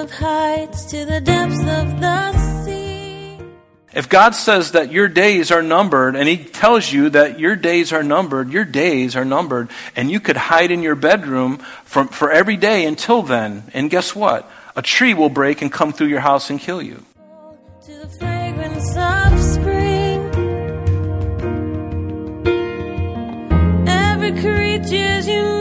of heights to the depths of the sea. If God says that your days are numbered, and He tells you that your days are numbered, your days are numbered, and you could hide in your bedroom from, for every day until then, and guess what? A tree will break and come through your house and kill you. To the fragrance of spring. Every creature's unique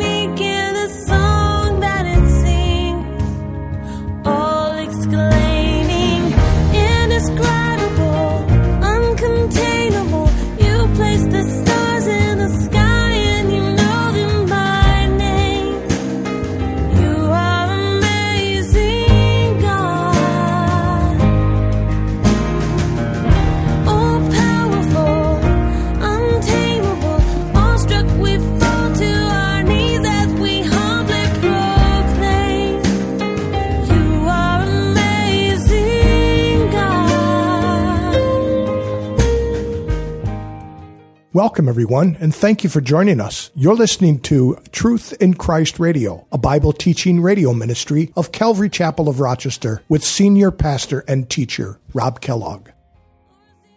everyone, and thank you for joining us. You're listening to Truth in Christ Radio, a Bible teaching radio ministry of Calvary Chapel of Rochester with senior pastor and teacher Rob Kellogg.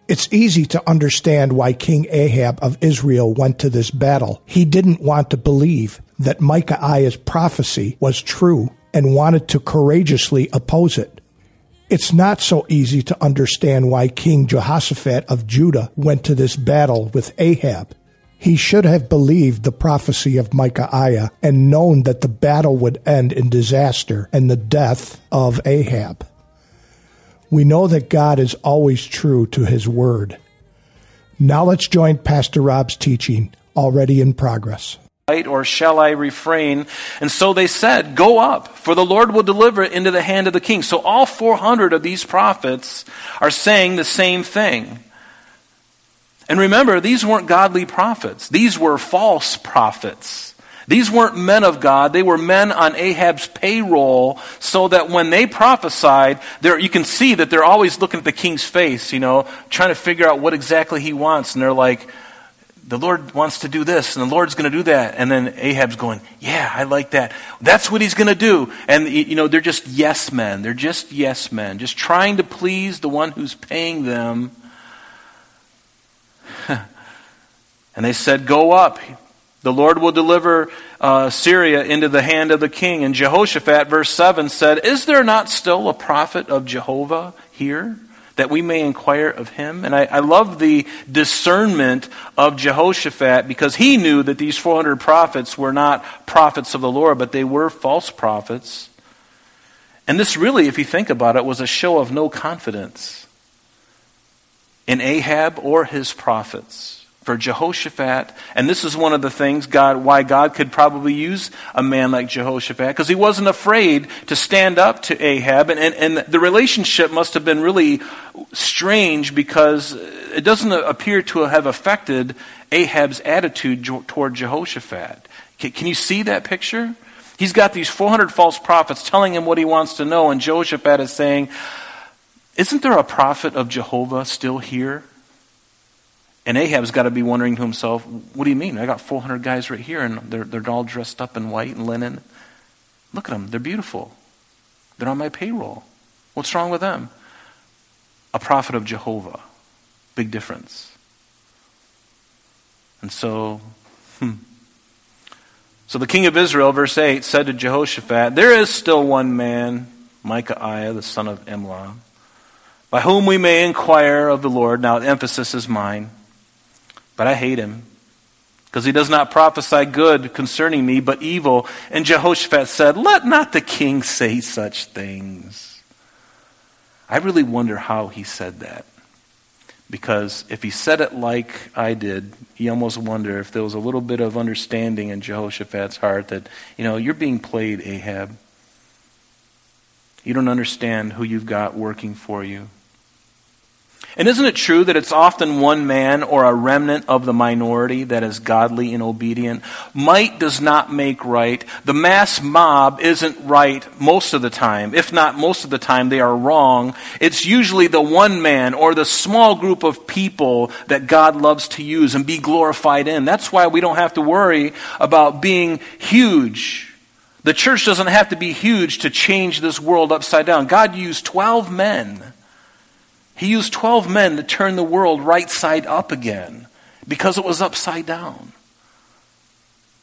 It's easy to understand why King Ahab of Israel went to this battle. He didn't want to believe that Micaiah's prophecy was true and wanted to courageously oppose it. It's not so easy to understand why King Jehoshaphat of Judah went to this battle with Ahab. He should have believed the prophecy of Micaiah and known that the battle would end in disaster and the death of Ahab. We know that God is always true to his word. Now let's join Pastor Rob's teaching, already in progress. Or shall I refrain? And so they said, Go up, for the Lord will deliver it into the hand of the king. So all 400 of these prophets are saying the same thing. And remember, these weren't godly prophets, these were false prophets. These weren't men of God. They were men on Ahab's payroll, so that when they prophesied, you can see that they're always looking at the king's face, you know, trying to figure out what exactly he wants. And they're like, the Lord wants to do this, and the Lord's going to do that. And then Ahab's going, Yeah, I like that. That's what he's going to do. And, you know, they're just yes men. They're just yes men, just trying to please the one who's paying them. and they said, Go up. The Lord will deliver uh, Syria into the hand of the king. And Jehoshaphat, verse 7, said, Is there not still a prophet of Jehovah here? That we may inquire of him. And I, I, love the discernment of Jehoshaphat because he knew that these 400 prophets were not prophets of the Lord, but they were false prophets. And this really, if you think about it, was a show of no confidence in Ahab or his prophets for Jehoshaphat, and this is one of the things God, why God could probably use a man like Jehoshaphat, because he wasn't afraid to stand up to Ahab, and, and, and the relationship must have been really strange because it doesn't appear to have affected Ahab's attitude toward Jehoshaphat. Can, can you see that picture? He's got these 400 false prophets telling him what he wants to know, and Jehoshaphat is saying, Isn't there a prophet of Jehovah still here? And Ahab's got to be wondering to himself, what do you mean? I got 400 guys right here, and they're, they're all dressed up in white and linen. Look at them. They're beautiful. They're on my payroll. What's wrong with them? A prophet of Jehovah. Big difference. And so, hmm. So the king of Israel, verse 8, said to Jehoshaphat, There is still one man, Micaiah, the son of Imlah, by whom we may inquire of the Lord. Now, the emphasis is mine. But I hate him, because he does not prophesy good concerning me, but evil. And Jehoshaphat said, Let not the king say such things. I really wonder how he said that. Because if he said it like I did, you almost wonder if there was a little bit of understanding in Jehoshaphat's heart that, you know, you're being played, Ahab. You don't understand who you've got working for you. And isn't it true that it's often one man or a remnant of the minority that is godly and obedient? Might does not make right. The mass mob isn't right most of the time. If not most of the time, they are wrong. It's usually the one man or the small group of people that God loves to use and be glorified in. That's why we don't have to worry about being huge The church doesn't have to be huge to change this world upside down. God used 12 men. He used 12 men to turn the world right side up again because it was upside down.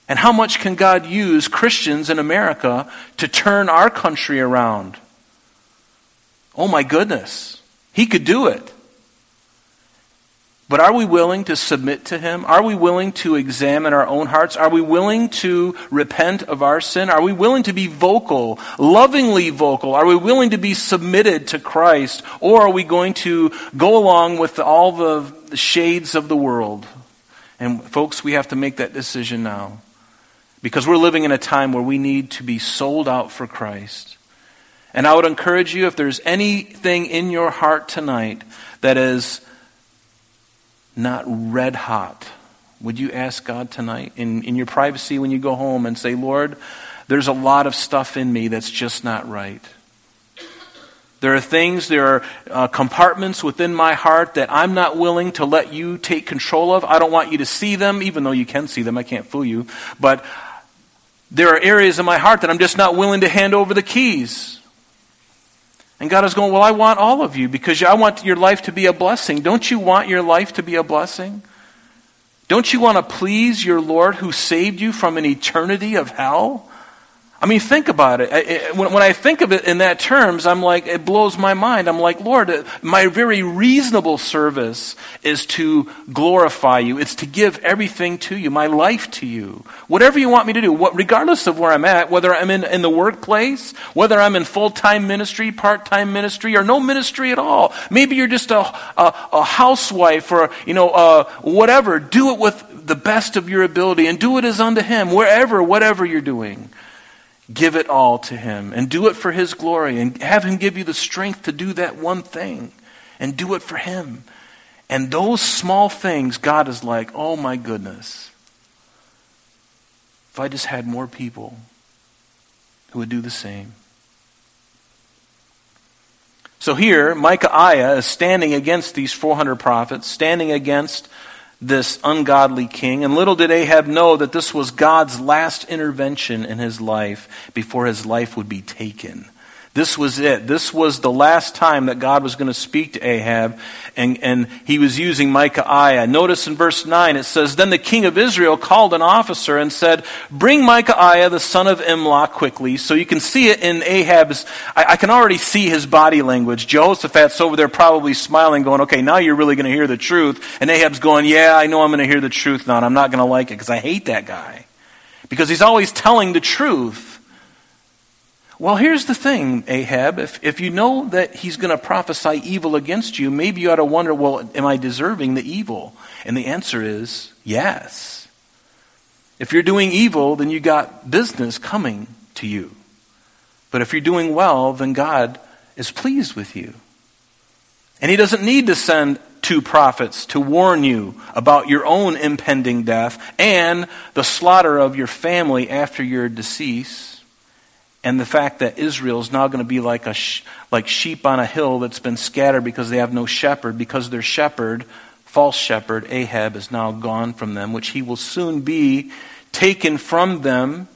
And how much can God use Christians in America to turn our country around? Oh my goodness. He could do it. But are we willing to submit to Him? Are we willing to examine our own hearts? Are we willing to repent of our sin? Are we willing to be vocal, lovingly vocal? Are we willing to be submitted to Christ? Or are we going to go along with all the shades of the world? And folks, we have to make that decision now. Because we're living in a time where we need to be sold out for Christ. And I would encourage you, if there's anything in your heart tonight that is not red hot, would you ask God tonight in, in your privacy when you go home and say, Lord, there's a lot of stuff in me that's just not right. There are things, there are uh, compartments within my heart that I'm not willing to let you take control of. I don't want you to see them, even though you can see them. I can't fool you. But there are areas in my heart that I'm just not willing to hand over the keys. And God is going, Well, I want all of you because I want your life to be a blessing. Don't you want your life to be a blessing? Don't you want to please your Lord who saved you from an eternity of hell? I mean, think about it. When I think of it in that terms, I'm like, it blows my mind. I'm like, Lord, my very reasonable service is to glorify you. It's to give everything to you, my life to you. Whatever you want me to do, regardless of where I'm at, whether I'm in, in the workplace, whether I'm in full-time ministry, part-time ministry, or no ministry at all. Maybe you're just a, a, a housewife or, you know, uh, whatever. Do it with the best of your ability and do it as unto Him, wherever, whatever you're doing. Give it all to Him and do it for His glory and have Him give you the strength to do that one thing and do it for Him. And those small things, God is like, oh my goodness. If I just had more people who would do the same. So here, Micaiah is standing against these 400 prophets, standing against this ungodly king. And little did Ahab know that this was God's last intervention in his life before his life would be taken. This was it. This was the last time that God was going to speak to Ahab, and, and he was using Micaiah. Notice in verse 9 it says, Then the king of Israel called an officer and said, Bring Micaiah the son of Imlah quickly. So you can see it in Ahab's, I, I can already see his body language. Jehoshaphat's over there probably smiling, going, Okay, now you're really going to hear the truth. And Ahab's going, Yeah, I know I'm going to hear the truth now, and I'm not going to like it because I hate that guy. Because he's always telling the truth. Well, here's the thing, Ahab. If, if you know that he's going to prophesy evil against you, maybe you ought to wonder, well, am I deserving the evil? And the answer is yes. If you're doing evil, then you got business coming to you. But if you're doing well, then God is pleased with you. And he doesn't need to send two prophets to warn you about your own impending death and the slaughter of your family after your decease and the fact that Israel is now going to be like, a sh- like sheep on a hill that's been scattered because they have no shepherd, because their shepherd, false shepherd, Ahab, is now gone from them, which he will soon be taken from them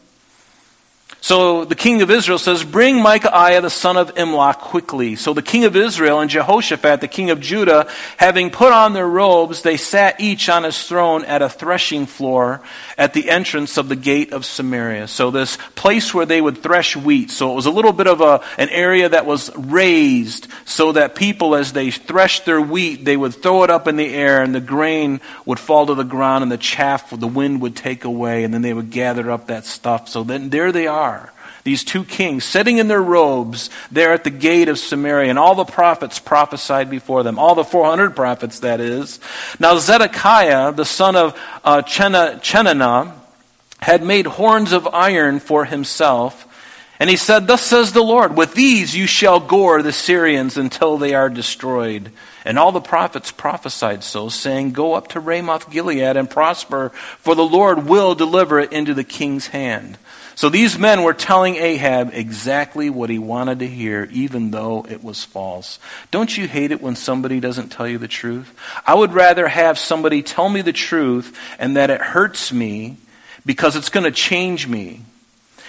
so the king of Israel says, Bring Micaiah the son of Imlah quickly. So the king of Israel and Jehoshaphat, the king of Judah, having put on their robes, they sat each on his throne at a threshing floor at the entrance of the gate of Samaria. So this place where they would thresh wheat. So it was a little bit of a, an area that was raised so that people, as they threshed their wheat, they would throw it up in the air and the grain would fall to the ground and the chaff, the wind would take away and then they would gather up that stuff. So then there they are these two kings sitting in their robes there at the gate of Samaria, and all the prophets prophesied before them, all the 400 prophets, that is. Now, Zedekiah, the son of uh, Chenaanah, had made horns of iron for himself. And he said, Thus says the Lord, with these you shall gore the Syrians until they are destroyed. And all the prophets prophesied so, saying, Go up to Ramoth Gilead and prosper, for the Lord will deliver it into the king's hand. So these men were telling Ahab exactly what he wanted to hear, even though it was false. Don't you hate it when somebody doesn't tell you the truth? I would rather have somebody tell me the truth and that it hurts me because it's going to change me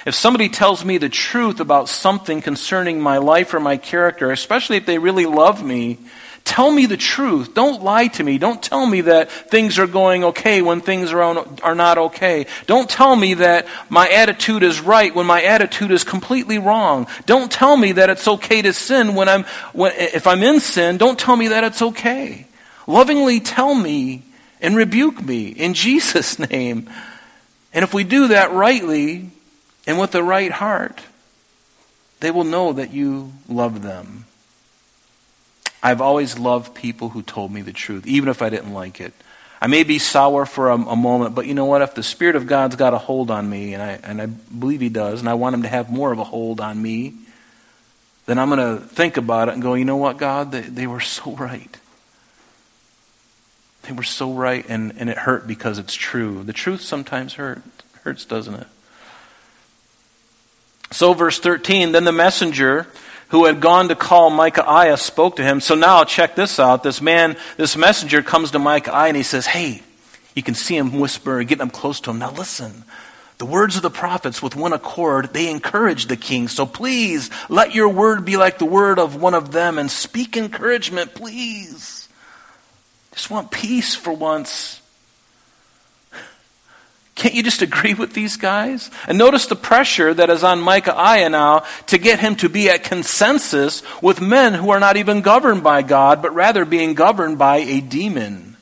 If somebody tells me the truth about something concerning my life or my character, especially if they really love me, tell me the truth. Don't lie to me. Don't tell me that things are going okay when things are, on, are not okay. Don't tell me that my attitude is right when my attitude is completely wrong. Don't tell me that it's okay to sin when I'm, when, if I'm in sin. Don't tell me that it's okay. Lovingly tell me and rebuke me in Jesus' name. And if we do that rightly, and with the right heart, they will know that you love them. I've always loved people who told me the truth, even if I didn't like it. I may be sour for a, a, moment, but you know what? If the Spirit of God's got a hold on me, and I, and I believe He does, and I want Him to have more of a hold on me, then I'm going to think about it and go, you know what, God? They, they were so right. They were so right, and, and it hurt because it's true. The truth sometimes hurt, hurts, doesn't it? So, verse 13 then the messenger who had gone to call Micaiah spoke to him. So now, check this out. This man, this messenger comes to Micaiah and he says, Hey, you can see him whisper, getting him close to him. Now, listen. The words of the prophets with one accord, they encourage the king. So please, let your word be like the word of one of them and speak encouragement, please. Just want peace for once. Can't you just agree with these guys? And notice the pressure that is on Micaiah now to get him to be at consensus with men who are not even governed by God, but rather being governed by a demon.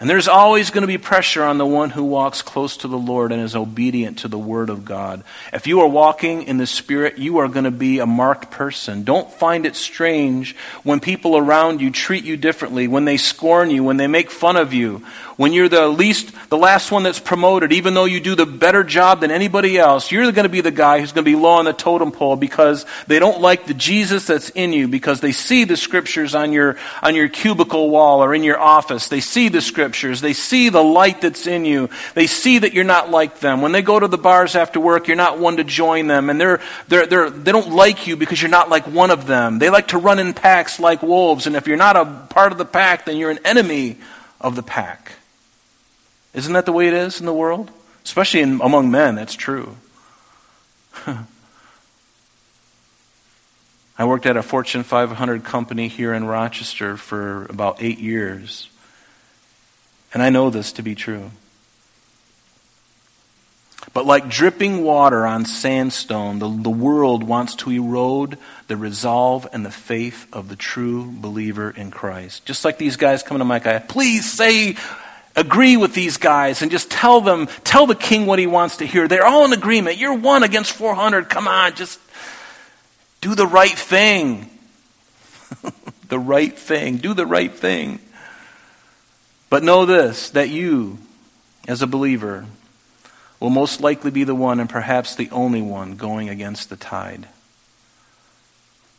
And there's always going to be pressure on the one who walks close to the Lord and is obedient to the Word of God. If you are walking in the Spirit, you are going to be a marked person. Don't find it strange when people around you treat you differently, when they scorn you, when they make fun of you, when you're the least, the last one that's promoted, even though you do the better job than anybody else, you're going to be the guy who's going to be low on the totem pole because they don't like the Jesus that's in you, because they see the scriptures on your, on your cubicle wall or in your office. They see the scriptures. They see the light that's in you. They see that you're not like them. When they go to the bars after work, you're not one to join them. And they're, they're, they're, they don't like you because you're not like one of them. They like to run in packs like wolves. And if you're not a part of the pack, then you're an enemy of the pack. Isn't that the way it is in the world? Especially in, among men, that's true. I worked at a Fortune 500 company here in Rochester for about eight years. And I know this to be true. But like dripping water on sandstone, the, the world wants to erode the resolve and the faith of the true believer in Christ. Just like these guys coming to Micah, please say agree with these guys and just tell them, tell the king what he wants to hear. They're all in agreement. You're one against 400. Come on, just do the right thing. the right thing. Do the right thing. But know this that you, as a believer, will most likely be the one and perhaps the only one going against the tide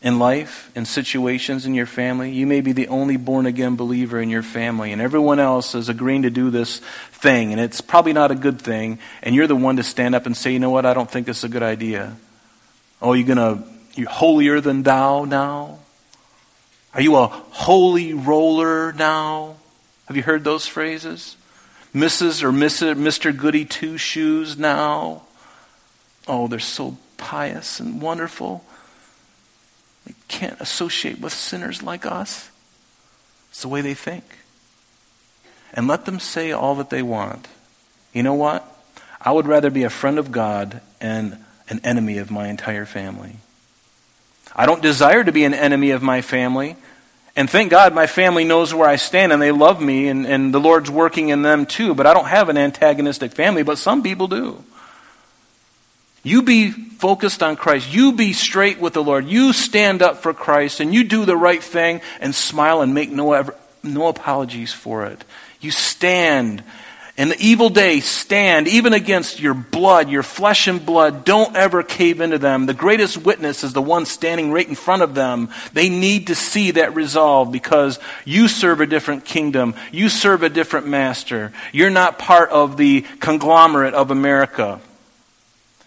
in life, in situations in your family. You may be the only born again believer in your family, and everyone else is agreeing to do this thing, and it's probably not a good thing, and you're the one to stand up and say, you know what, I don't think it's a good idea. Oh, you're going to, you're holier than thou now? Are you a holy roller now? Have you heard those phrases? Mrs. or Mr. Goody Two Shoes now? Oh, they're so pious and wonderful. They can't associate with sinners like us. It's the way they think. And let them say all that they want. You know what? I would rather be a friend of God and an enemy of my entire family. I don't desire to be an enemy of my family. And thank God my family knows where I stand and they love me and, and the Lord's working in them too. But I don't have an antagonistic family, but some people do. You be focused on Christ. You be straight with the Lord. You stand up for Christ and you do the right thing and smile and make no, ever, no apologies for it. You stand. In the evil day, stand even against your blood, your flesh and blood. Don't ever cave into them. The greatest witness is the one standing right in front of them. They need to see that resolve because you serve a different kingdom. You serve a different master. You're not part of the conglomerate of America.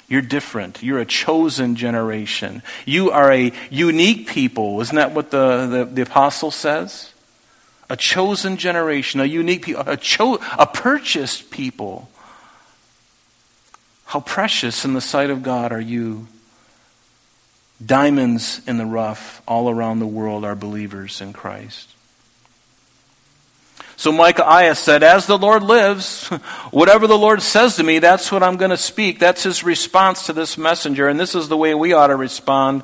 You're different. You're a chosen generation. You are a unique people. Isn't that what the, the, the apostle says? A chosen generation, a unique people, a, cho- a purchased people. How precious in the sight of God are you? Diamonds in the rough all around the world are believers in Christ. So Micaiah said, As the Lord lives, whatever the Lord says to me, that's what I'm going to speak. That's his response to this messenger. And this is the way we ought to respond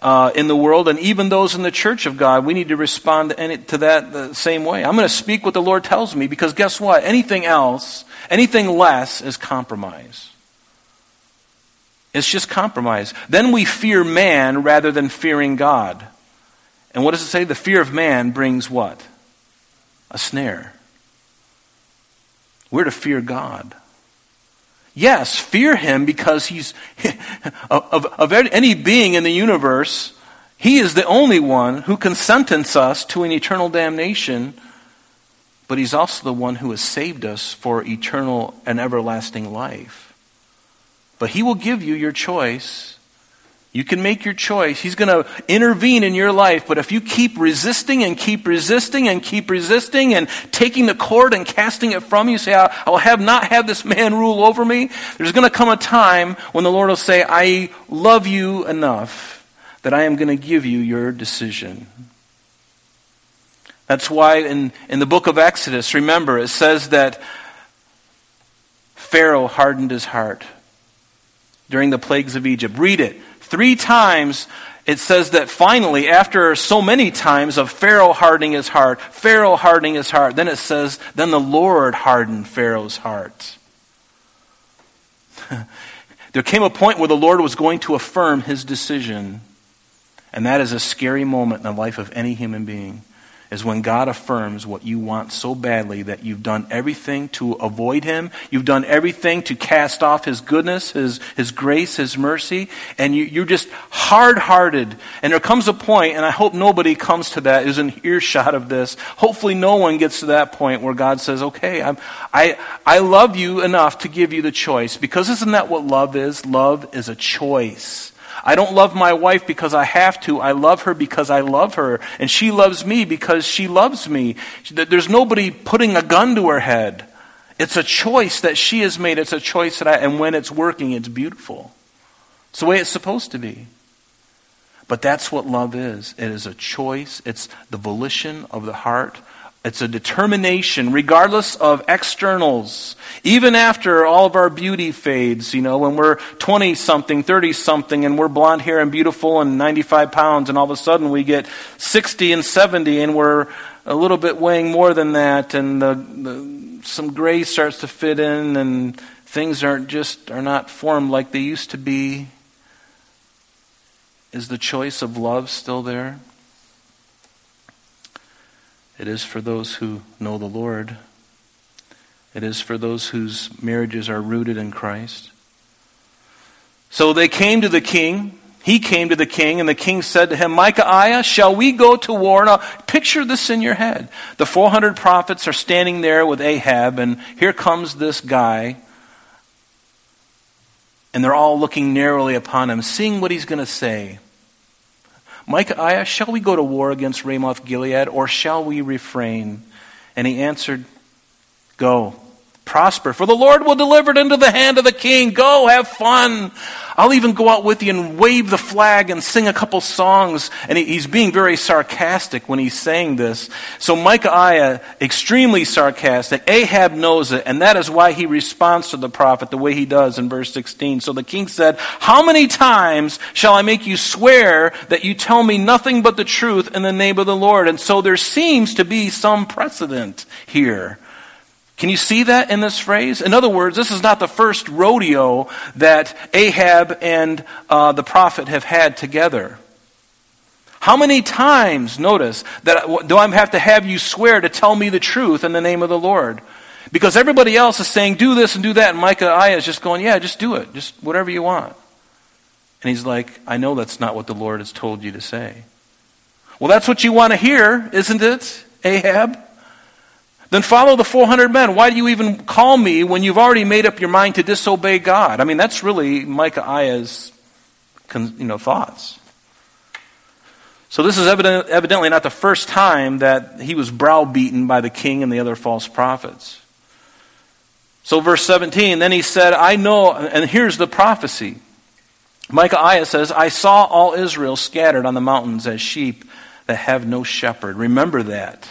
uh, in the world. And even those in the church of God, we need to respond to, any, to that the same way. I'm going to speak what the Lord tells me because guess what? Anything else, anything less is compromise. It's just compromise. Then we fear man rather than fearing God. And what does it say? The fear of man brings what? A snare. We're to fear God. Yes, fear him because he's, of, of any being in the universe, he is the only one who can sentence us to an eternal damnation, but he's also the one who has saved us for eternal and everlasting life. But He will give you your choice. You can make your choice. He's going to intervene in your life. But if you keep resisting and keep resisting and keep resisting and taking the cord and casting it from you, say, I will have not have this man rule over me, there's going to come a time when the Lord will say, I love you enough that I am going to give you your decision. That's why in, in the book of Exodus, remember, it says that Pharaoh hardened his heart during the plagues of Egypt. Read it. Three times it says that finally, after so many times of Pharaoh hardening his heart, Pharaoh hardening his heart, then it says, then the Lord hardened Pharaoh's heart. there came a point where the Lord was going to affirm his decision. And that is a scary moment in the life of any human being is when God affirms what you want so badly that you've done everything to avoid Him. You've done everything to cast off His goodness, His, His grace, His mercy, and you, you're just hard hearted. And there comes a point, and I hope nobody comes to that, is an earshot of this. Hopefully, no one gets to that point where God says, Okay, I'm, I, I love you enough to give you the choice. Because isn't that what love is? Love is a choice. I don't love my wife because I have to. I love her because I love her. And she loves me because she loves me. There's nobody putting a gun to her head. It's a choice that she has made. It's a choice that I, and when it's working, it's beautiful. It's the way it's supposed to be. But that's what love is. It is a choice. It's the volition of the heart it's a determination, regardless of externals. Even after all of our beauty fades, you know, when we're 20 something, 30 something, and we're blonde hair and beautiful and 95 pounds, and all of a sudden we get 60 and 70, and we're a little bit weighing more than that, and the, the, some gray starts to fit in, and things aren't just are not formed like they used to be. Is the choice of love still there? It is for those who know the Lord. It is for those whose marriages are rooted in Christ. So they came to the king. He came to the king, and the king said to him, Micaiah, shall we go to war? Now, picture this in your head. The 400 prophets are standing there with Ahab, and here comes this guy, and they're all looking narrowly upon him, seeing what he's going to say. Micaiah, shall we go to war against Ramoth Gilead, or shall we refrain? And he answered, Go prosper. For the Lord will deliver it into the hand of the king. Go, have fun. I'll even go out with you and wave the flag and sing a couple songs. And he's being very sarcastic when he's saying this. So Micaiah, extremely sarcastic. Ahab knows it, and that is why he responds to the prophet the way he does in verse 16. So the king said, How many times shall I make you swear that you tell me nothing but the truth in the name of the Lord? And so there seems to be some precedent here. Can you see that in this phrase? In other words, this is not the first rodeo that Ahab and uh, the prophet have had together. How many times, notice, that do I have to have you swear to tell me the truth in the name of the Lord? Because everybody else is saying, do this and do that, and Micaiah is just going, yeah, just do it. Just whatever you want. And he's like, I know that's not what the Lord has told you to say. Well, that's what you want to hear, isn't it, Ahab? Then follow the 400 men. Why do you even call me when you've already made up your mind to disobey God? I mean, that's really Micaiah's you know, thoughts. So this is evident, evidently not the first time that he was browbeaten by the king and the other false prophets. So, verse 17, then he said, I know, and here's the prophecy. Micaiah says, I saw all Israel scattered on the mountains as sheep that have no shepherd. Remember that.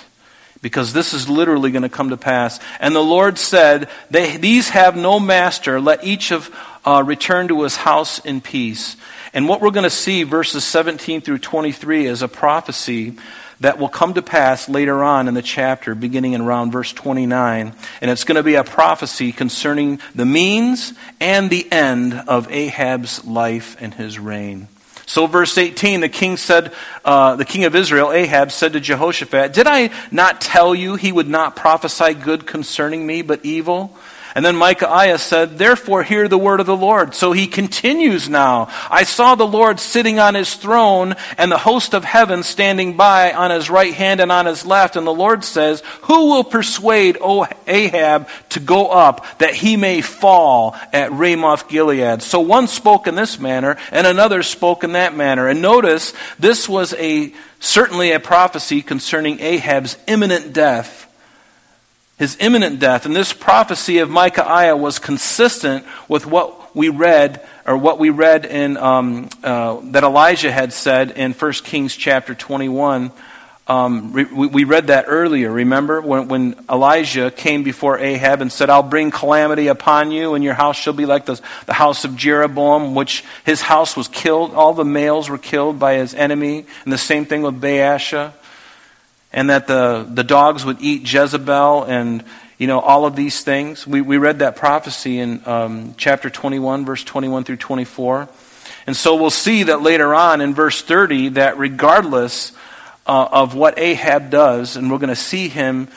Because this is literally going to come to pass. And the Lord said, These have no master. Let each of uh, return to his house in peace. And what we're going to see, verses 17 through 23, is a prophecy that will come to pass later on in the chapter, beginning in around verse 29. And it's going to be a prophecy concerning the means and the end of Ahab's life and his reign. So, verse 18, the king said, uh, the king of Israel, Ahab, said to Jehoshaphat, Did I not tell you he would not prophesy good concerning me, but evil? And then Micaiah said, Therefore hear the word of the Lord. So he continues now. I saw the Lord sitting on his throne and the host of heaven standing by on his right hand and on his left. And the Lord says, Who will persuade o Ahab to go up that he may fall at Ramoth Gilead? So one spoke in this manner and another spoke in that manner. And notice, this was a certainly a prophecy concerning Ahab's imminent death his imminent death. And this prophecy of Micaiah was consistent with what we read, or what we read in um, uh, that Elijah had said in 1 Kings chapter 21. Um, we, we, read that earlier, remember? When, when, Elijah came before Ahab and said, I'll bring calamity upon you, and your house shall be like the, the house of Jeroboam, which his house was killed. All the males were killed by his enemy. And the same thing with Baasha and that the, the dogs would eat Jezebel and, you know, all of these things. We, we read that prophecy in um, chapter 21, verse 21 through 24. And so we'll see that later on in verse 30 that regardless uh, of what Ahab does, and we're going to see him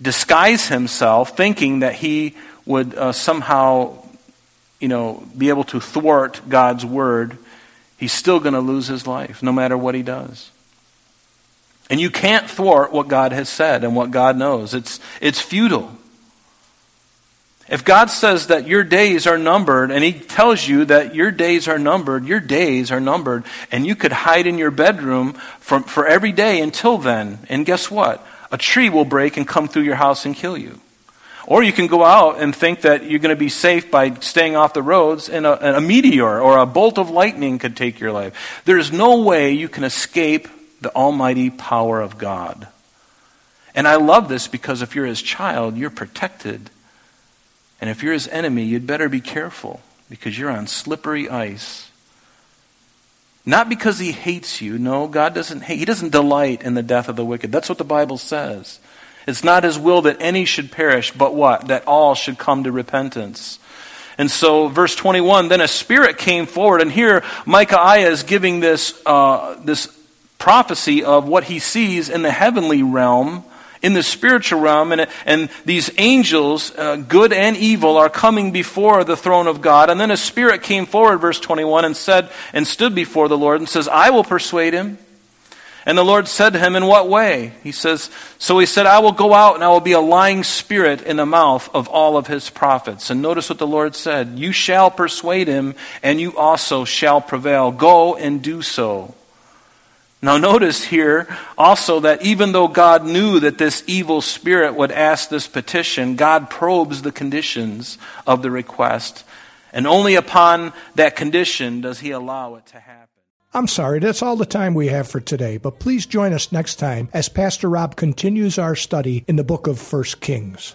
disguise himself thinking that he would uh, somehow, you know, be able to thwart God's word, he's still going to lose his life no matter what he does. And you can't thwart what God has said and what God knows. It's, it's futile. If God says that your days are numbered and He tells you that your days are numbered, your days are numbered, and you could hide in your bedroom for, for every day until then, and guess what? A tree will break and come through your house and kill you. Or you can go out and think that you're going to be safe by staying off the roads, and a, and a meteor or a bolt of lightning could take your life. There's no way you can escape the almighty power of God. And I love this because if you're his child, you're protected. And if you're his enemy, you'd better be careful because you're on slippery ice. Not because he hates you. No, God doesn't hate. He doesn't delight in the death of the wicked. That's what the Bible says. It's not his will that any should perish, but what? That all should come to repentance. And so, verse 21, then a spirit came forward, and here Micaiah is giving this, uh, this prophecy of what he sees in the heavenly realm, in the spiritual realm, and, and these angels, uh, good and evil, are coming before the throne of God. And then a spirit came forward, verse 21, and said, and stood before the Lord and says, I will persuade him. And the Lord said to him, In what way? He says, So he said, I will go out and I will be a lying spirit in the mouth of all of his prophets. And notice what the Lord said You shall persuade him, and you also shall prevail. Go and do so. Now, notice here also that even though God knew that this evil spirit would ask this petition, God probes the conditions of the request. And only upon that condition does he allow it to happen. I'm sorry, that's all the time we have for today, but please join us next time as Pastor Rob continues our study in the book of 1 Kings.